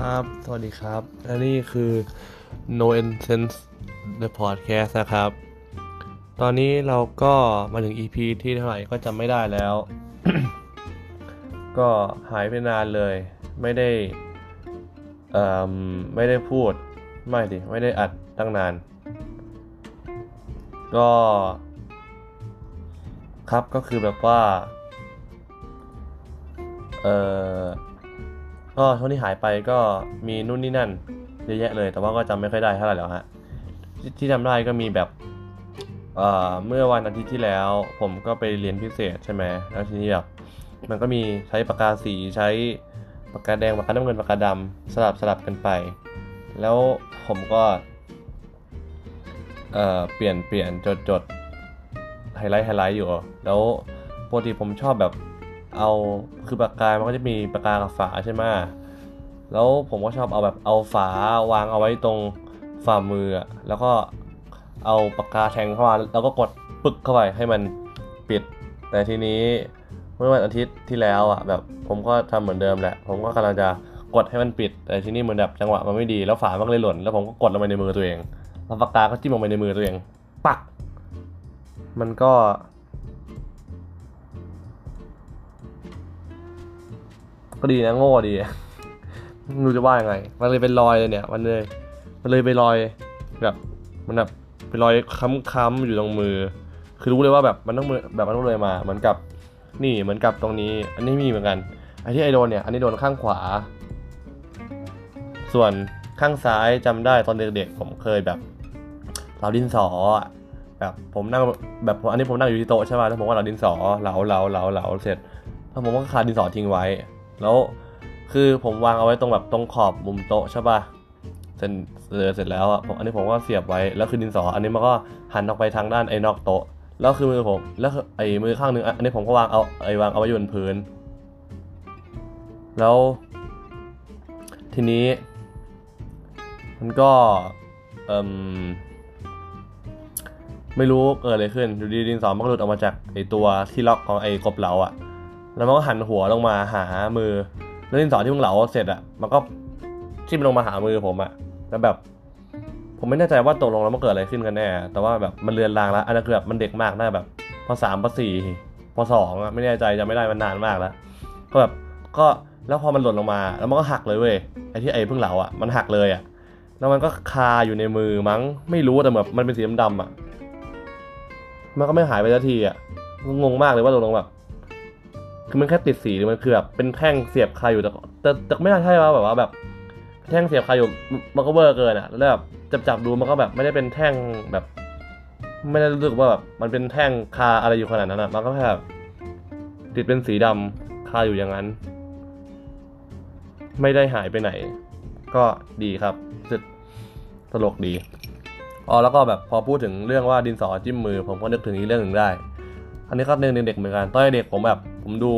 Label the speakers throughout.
Speaker 1: ครับ สวัสดีครับ และนี่คือ No Sense The Podcast นะครับ ตอนนี้เราก็มาถึง EP ที่เท่าไหร่ก็จำไม่ได้แล้ว ก็หายไปนานเลย ไม่ได้ไม่ได้พูด ไม่ดิ ไม่ได้อัดตั้งนาน ก็ ครับก็คือแบบว่า เอ่อ ก็ช่วงที่หายไปก็มีนู่นนี่นั่นเยอะแยะเลย แต่ว่าก็จำไม่ค่อยได้เท่าไหร่แล้วฮะที่ที่จำได้ก็มีแบบเอ่อเมื่อวันอาทิตย์ที่แล้ว ผมก็ไปเรียนพิเศษใช่ไหมแล้วทีนี้แบบมันก็มีใช้ปากกาสีใช้ปากกาแดงปากกาน้ำเงินปากกาดำสลับสลับกันไป แล้วผมก็เอ่อเปลี่ยนเปลี่ยนจดจดไฮไลท์ไฮไลท์อยู่ แล้วปกติผมชอบแบบ เอาคือปากกา มันก็จะมีปากกากับฝาใช่ไหมแล้วผมก็ชอบเอาแบบเอาฝาวางเอาไว้ตรงฝ่ามือ แล้วก็เอาปากกาแทงเข้ามาแล้วก็กดปึกเข้าไปให้มันปิด แต่ทีนี้เมื่อวันอาทิตย์ที่แล้วอะแบบผมก็ทำเหมือนเดิมแหละ ผมก็กำลังจะกดให้มันปิด แต่ทีนี้เหมือนแบบจังหวะมันไม่ดีแล้วฝามันก็เลยหล่น แล้วผมก็กดลงไปในมือตัวเองแล้วปากกาก็จิ้มลงไปในมือตัวเอง ปัก มันก็ ก็ดีนะโง่ดีไม่รู้จะว่ายังไง มันเลยเป็นรอยเลยเนี่ย มันเลย มันเลยไปรอยแบบมันแบบเป็นรอยค้ำๆอยู่ตรงมือ คือรู้เลยว่าแบบมันต้องมือแบบมันต้องเลยมา เหมือนกับนี่เหมือนกับตรงนี้ อันนี้มีเหมือนกันไอ้ที่ไอโดนเนี่ย อันนี้โดนข้างขวา ส่วนข้างซ้ายจำได้ตอนเด็กๆผมเคยแบบเราดินสออะแบบผมนั่งแบบอันนี้ผมนั่งอยู่ที่โต๊ะใช่ไหมแล้วผมก็เราดินสอเหลาเหลาเหลาเหลาเสร็จแล้วผมก็คาดินสอทิ้งไว้ แล้วคือผมวางเอาไว้ตรงแบบตรงขอบมุมโต๊ะใช่ป่ะเสร็จเสร็จแล้วอะผมอันนี้ผมก็เสียบไว้แล้วคือดินสอ อันนี้มันก็หันออกไปทางด้านไอ้นอกโต๊ะแล้วคือมือผมแล้วไอ้มือข้างหนึ่งอันนี้ผมก็วางเอาไอ้วางเอาไว้บนพื้น แล้ว ทีนี้ มันก็เอ่มไม่รู้เกิดอะไรขึ้นอยู่ดีดินสอมันก็หลุดออกมาจากไอ้ตัวที่ล็อกของไอ้กบเหลาอะ แล้วมันก็หันหัวลงมาหามือ แล้วดินสอที่มึงเหลาเสร็จอะมันก็ทิ่มลงมาหามือผมอะแล้วแบบ ผมไม่แน่ใจว่าตกลงแล้วมันเกิดอะไรขึ้นกันแน่ แต่ว่าแบบมันเลือนลางแล้วอันนั้นคือแบบมันเด็กมากน่าแบบพอสามพอสี่พอสองอะไม่แน่ใจจะไม่ได้มันนานมากแล้วก็แบบก็แล้วพอมันหล่นลงมา แล้วมันก็หักเลยเว้ยไอ้ที่ไอ้เพิ่งเหลาอะมันหักเลยอะแล้วมันก็คาอยู่ในมือมั้งไม่รู้แต่แบบมันเป็นสีดำๆอะมันก็ไม่หายไปสักทีอะงงมากเลยว่าตกลงแบบ คือมันแค่ติดสีมันคือแบบเป็นแท่งเสียบคาอยู่แต่แต่แต่ไม่น่าใช่ว่าแบบว่าแบบ แท่งเสียบคาอยู่มันก็เวอร์เกินอะแล้วแบบจับจับดูมันก็แบบไม่ได้เป็นแท่งแบบ ไม่ได้รู้สึกว่าแบบมันเป็นแท่งคาอะไรอยู่ขนาดนั้นอะมันก็แค่แบบติดเป็นสีดำคาอยู่อย่างนั้น ไม่ได้หายไปไหน ก็ดีครับสึกตลกดีอ๋อแล้วก็แบบพอพูดถึงเรื่องว่าดินสอจิ้มมือ ผมก็นึกถึงอีกเรื่องหนึ่งได้ อันนี้ก็เรื่องเด็กเหมือนกันตอนเด็กผมแบบผมดู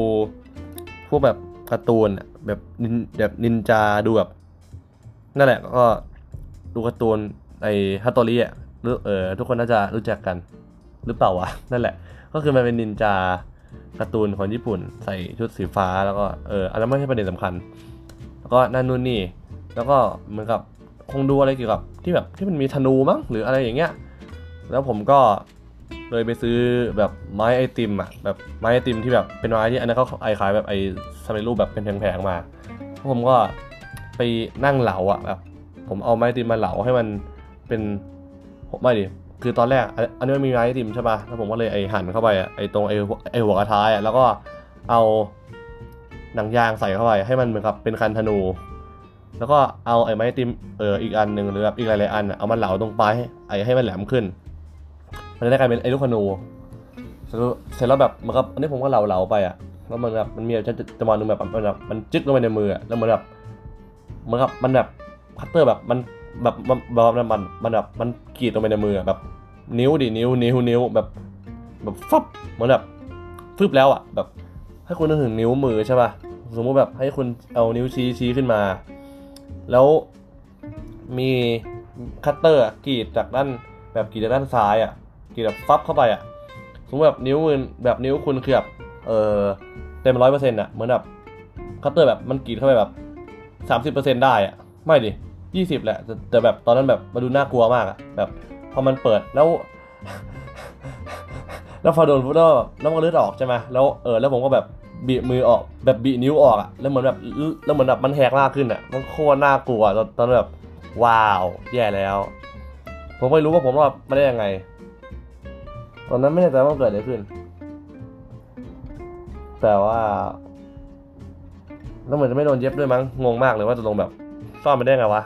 Speaker 1: พวกแบบการ์ตูนแบบนินแบบนินจาดูแบบนั่นแหละก็ดูการ์ตูนไอ้ฮัตโตริอะหรือเออทุกคนน่าจะรู้จักกันหรือเปล่าวะนั่นแหละ ก็คือมันเป็นนินจาการ์ตูนของญี่ปุ่น ใส่ชุดสีฟ้าแล้วก็เอออันนั้นไม่ใช่ประเด็นสำคัญ แล้วก็นั่นนู่นนี่ แล้วก็เหมือนกับคงดูอะไรเกี่ยวกับที่แบบที่มันมีธนูมั้งหรืออะไรอย่างเงี้ย แล้วผมก็ เลยไปซื้อแบบไม้ไอติมอะแบบไม้ไอติมที่แบบเป็นไม้ที่อันนั้นเขาไอขายแบบไอสำเร็จรูปแบบเป็นแผงๆมาผมก็ไปนั่งเหลาอะแบบผมเอาไม้ไอติมมาเหลาให้มันเป็นไม่ดิคือตอนแรกอันนี้มันมีไม้ไอติมใช่ป่ะแล้วผมก็เลยไอหั่นเข้าไปอะไอตรงไอไอหัวกระท้ายอะแล้วก็เอาหนังยางใส่เข้าไปให้มันเหมือนกับเป็นคันธนู แล้วก็เอาไอ้ไม้ไอติมเอออีกอันหนึ่งหรือแบบอีกหลายๆอันเอามันเหลาตรงปลายไอให้มันแหลมขึ้น มันได้กลายเป็นไอ้ลูกขนูเสร็จแล้วเสร็จแล้วแบบมันก็อันนี้ผมก็เหลาๆไปอะแล้วมันแบบมันมีจังหวะหนึงแบบมันแบบมันจึ๊กลงไปในมือแล้วมันแบบมันแบบมันแบบคัตเตอร์แบบมันแบบมันแบบมันมันแบบมันกรีดลงไปในมือแบบ นิ้วดินิ้วนิ้วนิ้วแบบแบบฟับเหมือนแบบฟึบแล้วอะ แบบให้คุณนึกถึงนิ้วมือใช่ป่ะสมมติแบบให้คุณเอานิ้วชี้ชี้ขึ้นมา แล้วมีคัตเตอร์กรีดจากด้านแบบกรีดจากด้านซ้ายอะ กรีดแบบฟับเข้าไปอะสมมติแบบนิ้วมือแบบนิ้วคุณคือแบบเออเต็มร้อยเปอร์เซ็นต์อะเหมือนแบบคัตเตอร์แบบมันกรีดเข้าไปแบบสามสิบเปอร์เซ็นต์ได้อะไม่ดิยี่สิบแหละแต่แต่แบบตอนนั้นแบบมาดูน่ากลัวมากอะแบบพอมันเปิดแล้ว แล้วพอโดนปุ๊บแล้วแล้วมันก็เลือดออกใช่ไหมแล้วเออแล้วผมก็แบบบี้มือออกแบบบี้นิ้วออกอะแล้วเหมือนแบบแล้วเหมือนแบบมันแหกมากขึ้นอะมันโคตรน่ากลัวตอนตอนนั้นแบบว้าว แย่แล้ว ผมไม่รู้ว่าผมรอดมาได้ยังไง อนนั้นไม่แน่ใจว่าเกิดอะไรขึ้น แต่ว่าแล้วเหมือนจะไม่โดนเย็บด้วยมั้ง งงมากเลยว่าจะลงแบบ ซ่อนไปได้ไงวะ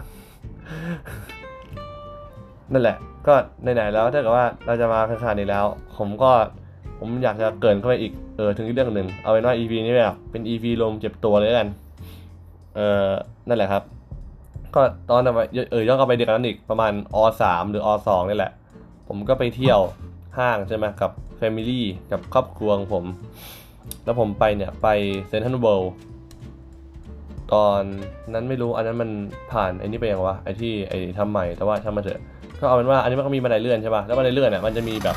Speaker 1: นั่นแหละ ก็ไหนๆแล้วถ้าเกิดว่าเราจะมาขนานี้แล้ว ผมก็ผมอยากจะเกินเข้าไปอีก เออ ถึงอีกเรื่องหนึ่ง เอาเป็นว่า EP นี้แบบเป็น EP ลมเจ็บตัวเลยกัน เออนั่นแหละครับ ก็ตอนนั้นเออย้อนกลับไปเด็กนั้นอีกประมาณอสามหรืออสองนี่แหละ ผมก็ไปเที่ยว ห้างใช่ไหมกับ family กับครอบครัวของผม แล้วผมไปเนี่ยไปเซนทรัลเวิลด์ตอนนั้นไม่รู้อันนั้นมันผ่านไอ้นี่ไปยังวะไอ้ที่ไอ้ทำใหม่แต่ว่าทำมาเถอะก็เอาเป็นว่าอันนี้มันก็มีบันไดเลื่อนใช่ป่ะแล้วบันไดเลื่อนเนี่ยมันจะมีแบบ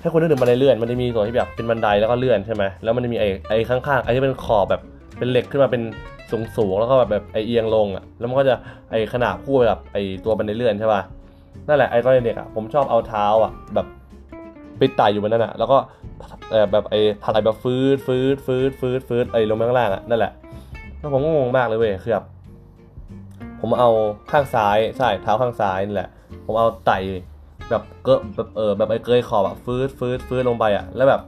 Speaker 1: ให้คนนึกถึงบันไดเลื่อนมันจะมีส่วนที่แบบเป็นบันไดแล้วก็เลื่อนใช่ไหมแล้วมันจะมีไอ้ไอ้ข้างๆไอ้ที่เป็นขอบแบบเป็นเหล็กขึ้นมาเป็นสูงๆแล้วก็แบบแบบไอ้เอียงลงอะแล้วมันก็จะไอ้ขนาบคู่ไปกับไอ้ตัวบันไดเลื่อนใช่ป่ะนั่นแหละไอ้ตอนเด็กอะผมชอบเอาเท้าอะแบบ ไปไตอยู่บนนั้นอะแล้วก็แบบไอ้ถลายแบบฟืดฟืดฟืดฟืดฟืดไอ้ลงไปข้างล่างอะนั่นแหละแล้วผมก็งงมากเลยเว้ยคือแบบผมเอาข้างซ้ายใช่เท้าข้างซ้ายนี่แหละ ผมเอาไต่แบบเกอะแบบเออแบบไอ้เกยขอบอะฟืดฟืดฟืดลงไปอะแล้วแบบ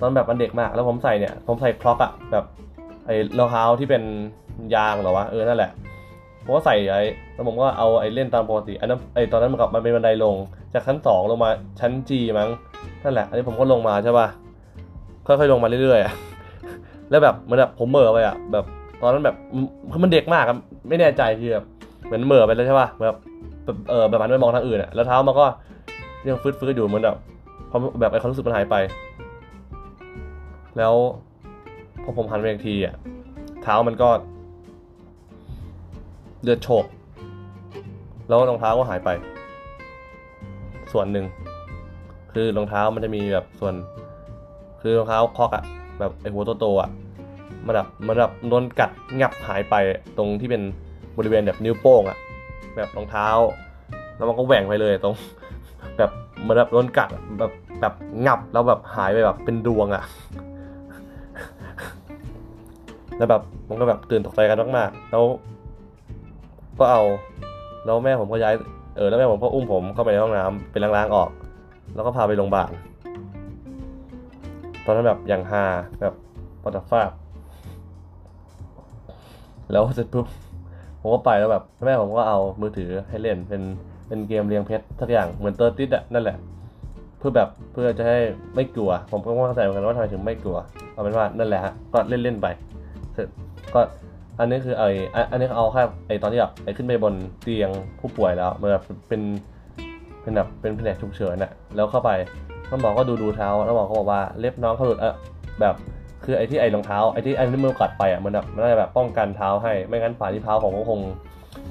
Speaker 1: ตอนแบบมันเด็กมาก แล้วผมใส่เนี่ยผมใส่คล็อกอะแบบไอ้รองเท้าที่เป็นยางหรอวะเออนั่นแหละ ผมก็ใส่ไอ้แล้วผมก็เอาไอ้เล่นตามปกติอันนั้นไอ้ตอนนั้นมันกับมันเป็นบันไดลง จากชั้นสองลงมาชั้นจีมั้งนั่นแหละ อันนี้ผมก็ลงมาใช่ป่ะค่อยๆลงมาเรื่อยๆแล้วแบบมือนแบบผมเหม่อไปอะแบบตอนนั้นแบบคือมันเด็กมากไม่แน่ใจคือแบบเหมือนเหม่อไปแล้วใช่ป่ะแบบแบบเออแบบมันไม่มองทางอื่นอะแล้วเท้ามันก็ยังฟืดฟืดอยู่เหมือนแบบพอแบบไอ้ความรู้สึกมันหายไป แล้วพอผมหันไปอีกทีอะเท้ามันก็ เลือดโชก แล้วรองเท้าก็หายไป ส่วนหนึ่ง คือรองเท้ามันจะมีแบบส่วน คือรองเท้าคอกอะแบบไอหัวโตๆอะมันแบบมันแบบโดนกัดงับหายไปตรงที่เป็นบริเวณแบบนิ้วโป้งอะแบบรองเท้า แล้วมันก็แหว่งไปเลยตรง แบบมันแบบโดนกัดแบบแบบงับแล้วแบบหายไปแบบเป็นดวงอะแล้วแบบผมก็แบบตื่นตกใจกันมากๆแล้ว ก็เอา แล้วแม่ผมก็ย้าย เออ แล้วแม่ผมก็อุ้มผมเข้าไปในห้องน้ำเป็นล้างๆออก แล้วก็พาไปโรงพยาบาล ตอนนั้นแบบอย่างฮาแบบปอดฟ้าแล้วเสร็จปุ๊บผมก็ไปแล้วแบบแม่ผมก็เอามือถือให้เล่นเป็นเป็นเกมเรียงเพชรสักอย่างเหมือนเตอร์ติดอะนั่นแหละ เพื่อแบบเพื่อจะให้ไม่กลัว ผมก็ไม่เข้าใจเหมือนกันว่าทำไมถึงไม่กลัวเอาเป็นว่านั่นแหละฮะก็เล่นเล่นๆไปเสร็จก็ อันนี้คือไออันอันนี้เอาแค่ไอตอนที่แบบไอขึ้นไปบนเตียงผู้ป่วยแล้วมันแบบเป็นเป็นแบบเป็นแผนกฉุกเฉินอะแล้วเข้าไปแล้วหมอก็ดูดูเท้าแล้วหมอก็บอกว่าเล็บน้องเขาหลุดเออแบบคือไอที่ไอรองเท้าไอที่ไอที่มือกัดไปอะมันแบบมันน่าจะแบบป้องกันเท้าให้ไม่งั้นป่านที่เท้าผมก็คง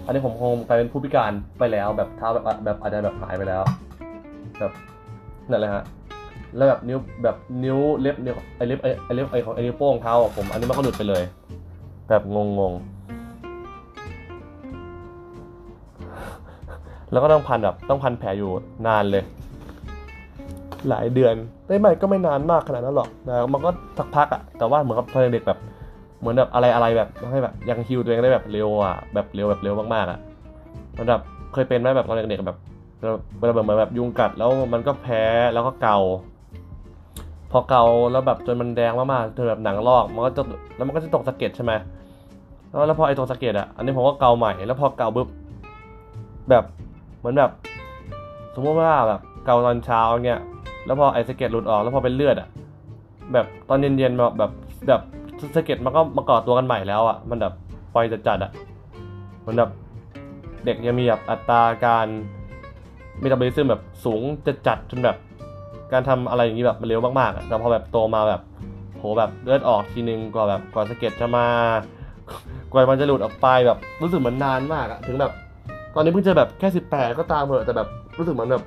Speaker 1: อันนี้ผมคงกลายเป็นผู้พิการไปแล้วแบบเท้าแบบแบบอาจจะแบบหายไปแล้วแบบนั่นแหละฮะแล้วแบบนิ้วแบบนิ้วเล็บนิ้วไอเล็บไอไอเล็บไอของไอนิ้วโป้งเท้าของผมอันนี้มันก็หลุดไปเลย แบบงงๆ แล้วก็ต้องพันแบบต้องพันแผลอยู่นานเลย หลายเดือนไม่ไม่ก็ไม่นานมากขนาดนั้นหรอกแต่มันก็สักพักอะแต่ว่าเหมือนกับตอนเด็กแบบเหมือนแบบอะไรอะไรแบบให้แบบยังฮิวตัวเองได้แบบเร็วอะแบบเร็วแบบเร็วมากๆอะมันแบบเคยเป็นไหมแบบตอนเด็กๆแบบเวลาแบบเหมือนแบบยุงกัดแล้วมันก็แพ้แล้วก็เกา พอเกาแล้วแบบจนมันแดงมากๆจนแบบหนังลอกมันก็จะแล้วมันก็จะตกสะเก็ดใช่ไหมแล้วแล้วพอไอ้ตรงสะเก็ดอะอันนี้ผมก็เกาใหม่แล้วพอเกาปุ๊บแบบเหมือนแบบ สมมติว่าแบบเกาตอนเช้าเงี้ยแล้วพอไอ้สะเก็ดหลุดออกแล้วพอเป็นเลือดอะแบบตอนเย็นๆแบบแบบแบบสะเก็ดมันก็มาก่อตัวกันใหม่แล้วอะมันแบบปล่อยจัดๆอะมันแบบเด็กยังมีแบบอัตราการมีตาบอลิซึมแบบสูงจะจัดจนแบบ การทำอะไรอย่างนี้แบบมันเร็วมากๆแต่พอแบบโตมาแบบโหแบบเลือดออกทีนึงกว่าแบบกว่าสะเก็ดจะมากว่ามันจะหลุดออกไปแบบรู้สึกเหมือนนานมากอะถึงแบบ ตอนนี้เพิ่งจะแบบแค่สิบแปดก็ตามเหอะแต่แบบรู้สึกเหมือนแบบ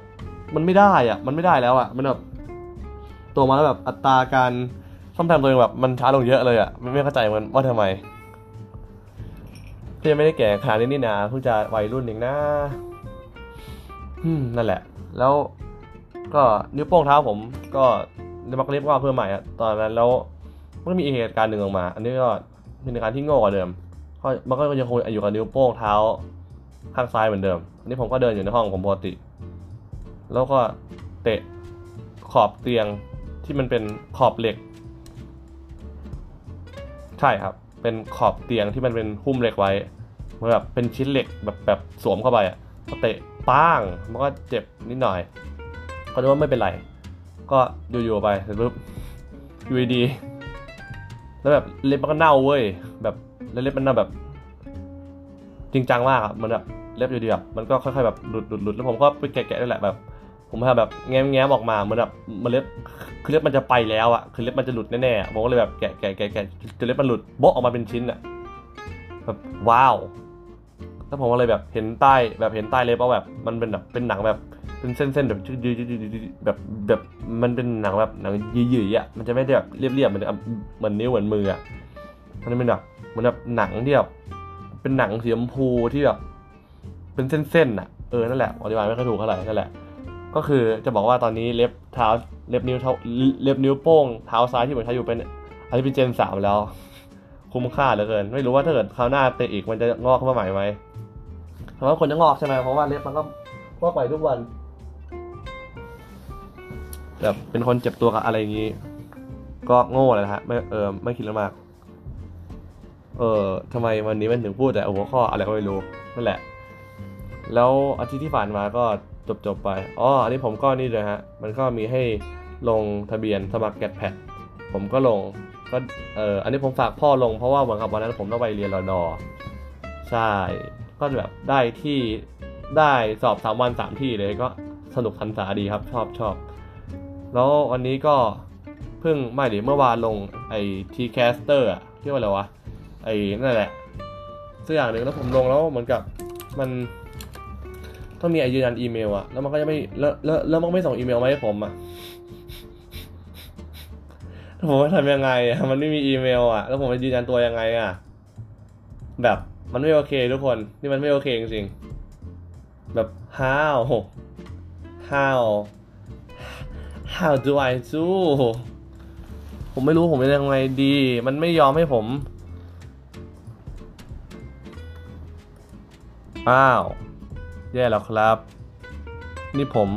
Speaker 1: มันไม่ได้อะมันไม่ได้แล้วอะมันแบบโตมาแล้วแบบอัตราการซ่อมแซมตัวเองแบบมันช้าลงเยอะเลยอะไม่เข้าใจมันว่าทำไมก็ยังไม่ได้แก่ขนาดนี้นี่นาเพิ่งจะวัยรุ่นเองนะนั่นแหละ แล้ว ก็นิ้วโป้งเท้าผมก็ในบักเล็บก็เพิ่มใหม่อะตอนนั้นแล้วมันก็มีเหตุการณ์หนึ่งออกมา อันนี้ก็เป็นเหตุการณ์ที่โง่กว่าเดิมเพราะมันก็ยังคงอยู่กับนิ้วโป้งเท้าข้างซ้ายเหมือนเดิม อันนี้ผมก็เดินอยู่ในห้องผมปกติ แล้วก็เตะขอบเตียงที่มันเป็นขอบเหล็ก ใช่ครับ เป็นขอบเตียงที่มันเป็นหุ้มเหล็กไว้เหมือนแบบเป็นชิ้นเหล็กแบบแบบสวมเข้าไปอะเตะป้างมันก็เจ็บนิดหน่อย ก็นึกว่าไม่เป็นไร ก็อยู่ๆไปเสร็จปุ๊บอยู่ดีๆแล้วแบบเล็บมันก็เน่าเว้ยแบบแล้วเล็บมันเน่าแบบ จริงจังมากอะมันแบบเล็บอยู่ดีแบบมันก็ค่อยๆแบบหลุดหลุดหลุดแล้วผมก็ไปแกะๆนี่แหละแบบ ผมพยายามแบบแง้มแง้มออกมาเหมือนแบบมันเล็บคือเล็บมันจะไปแล้วอะคือเล็บมันจะหลุดแน่ๆผมก็เลยแบบแกะแกะแกะแกะจนเล็บมันหลุดโบ๊ะออกมาเป็นชิ้นอะแบบว้าว แล้วผมก็เลยแบบเห็นใต้แบบเห็นใต้เล็บว่าแบบ มันเป็นแบบเป็นหนังแบบเป็นเส้นๆแบบยืดๆแบบแบบมันเป็นหนังแบบหนังยืดๆอะมันจะไม่ได้แบบเรียบๆเหมือนเหมือนนิ้วเหมือนมืออะมันเป็นแบบเหมือนแบบหนังที่แบบเป็นหนังสีชมพูที่แบบเป็นเส้นๆอะเออนั่นแหละอธิบายไม่ค่อยถูกเท่าไหร่นั่นแหละ ก็คือจะบอกว่าตอนนี้เล็บเท้าเล็บนิ้วเท้าเล็บนิ้วโป้งเท้าซ้ายที่ผมใช้อยู่เป็นอันนี้เป็นเจนสามแล้ว คุ้มค่าเหลือเกิน ไม่รู้ว่าถ้าเกิดคราวหน้าเตะอีกมันจะงอกขึ้นมาใหม่ไหมเพราะว่าคนจะงอกใช่ไหมเพราะว่าเล็บมันก็งอกใหม่ทุกวันแบบเป็นคนเจ็บตัวกับอะไรอย่างนี้ ก็โง่เลยนะฮะไม่เออไม่คิดแล้วมาก เออทำไมวันนี้มันถึงพูดแต่หัวข้ออะไรก็ไม่รู้นั่นแหละ แล้วอาทิตย์ที่ผ่านมาก็จบจบไปอ๋ออันนี้ผมก็นี่เลยฮะ มันก็มีให้ลงทะเบียนสมัครแกดแพดผมก็ลง ก็เอออันนี้ผมฝากพ่อลงเพราะว่าเหมือนกับวันนั้นผมต้องไปเรียนรอดอใช่ ก็แบบได้ที่ได้สอบสามวันสามที่เลยก็สนุกพันษาดีครับ ชอบชอบ แล้ววันนี้ก็เพิ่งไม่ดิเมื่อวานลงไอ้ทีแคสเตอร์อะที่ว่าอะไรวะไอ้นั่นแหละสักอย่างหนึ่งแล้วผมลงแล้วเหมือนกับมันต้องมีไอยืนยันอีเมลอะแล้วมันก็ยังไม่แล้วแล้วแล้วมันไม่ส่งอีเมลมาให้ผมอะ ผมจะทำยังไงอะมันไม่มีอีเมลอะแล้วผมจะยืนยันตัวยังไงอะแบบมันไม่โอเคทุกคน นี่มันไม่โอเคจริงๆแบบ how how how do I do ผมไม่รู้ผมจะยังไงดี มันไม่ยอมให้ผม อ้าว แย่แล้วครับ นี่ผม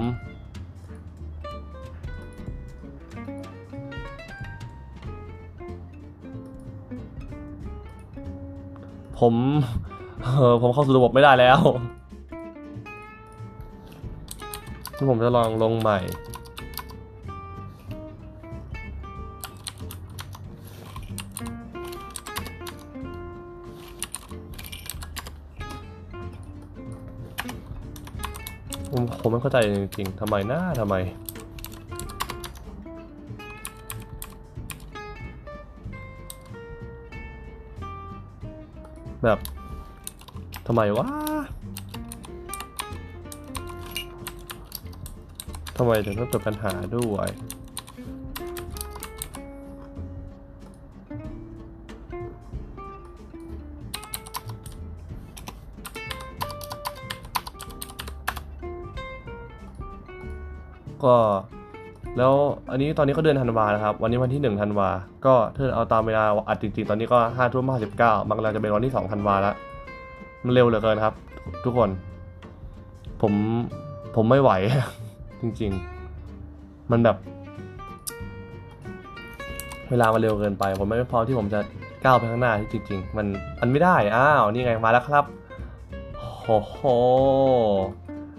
Speaker 1: ผมเออผมเข้าสู่ระบบไม่ได้แล้วผมจะลองลงใหม่ ผมผมไม่เข้าใจจริงๆทำไมนะทำไม แบบทำไมวะทำไมถึงต้องเกิดปัญหาด้วยก็ แล้วอันนี้ตอนนี้ก็เดือนธันวาแล้วครับ วันนี้วันที่หนึ่งธันวา ก็ถ้าเอาตามเวลาอัดจริงๆ ตอนนี้ก็ห้าทุ่มห้าสิบเก้ามันกำลังจะเป็นวันที่สองธันวาแล้วมันเร็วเหลือเกินครับ ทุกคน ผมผมไม่ไหว จริง ๆ มันแบบ เวลามันเร็วเกินไป ผมไม่พร้อมที่ผมจะก้าวไปข้างหน้าที่จริง ๆ มันมันไม่ได้อ้าวนี่ไงมาแล้วครับโอ้โห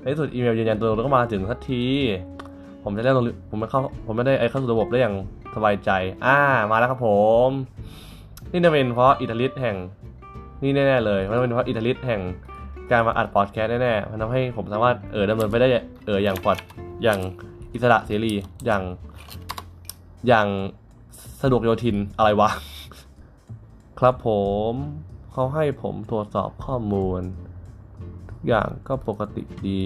Speaker 1: ในสุดอีเมลยืนยันตัวตนก็มาถึงสักที ผมจะได้ลงผมไม่เข้าผมไม่ได้ไอเข้าสู่ระบบได้อย่างสบายใจ อ่ามาแล้วครับผม นี่จะเป็นเพราะอิตาลีแห่งนี่แน่ๆเลยมันเป็นเพราะอิตาลีแห่งการมาอัดพอดแคสต์แน่ๆมันทำให้ผมสามารถเออดำเนินไปได้เอออย่างปลอดอย่างอิสระเสรีอย่างอย่างสะดวกโยทินอะไรวะ ครับผมเขาให้ผมตรวจสอบข้อมูล ทุกอย่างก็ปกติดี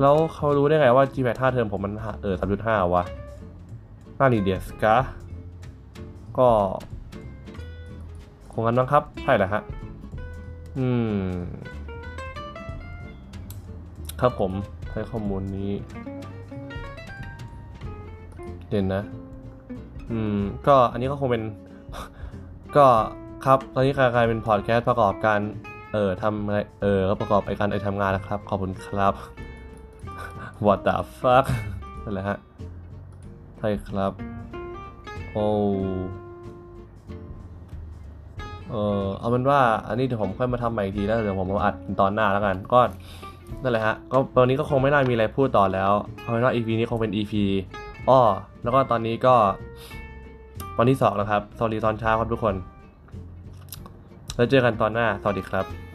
Speaker 1: แล้วเขารู้ได้ไงว่า GPAT 5เทอมผมมันเออ3.5วะน่าดีเดียสกะก็ คงงั้นมั้งครับ ใช่แหละฮะ อืม ครับผมให้ข้อมูลนี้ เด่นนะ อืม ก็อันนี้ก็คงเป็น ก็ครับ ตอนนี้กลายเป็นพอดแคสต์ประกอบการ เออทำอะไร เออก็ประกอบไอการไอทำงานนะครับ ขอบคุณครับ What the fuck นั่นแหละฮะ ใช่ครับ โอ้เออเอาเป็นว่าอันนี้เดี๋ยวผมค่อยมาทำใหม่อีกทีแล้วเดี๋ยวผมมาอัดตอนหน้าแล้วกัน ก็นั่นแหละฮะ ก็ตอนนี้ก็คงไม่น่ามีอะไรพูดต่อแล้ว เอาเป็นว่า EP นี้คงเป็น EP อ้อแล้วก็ตอนนี้ก็วันที่สองแล้วครับสวัสดีตอนเช้าครับทุกคน แล้วเจอกันตอนหน้า สวัสดีครับ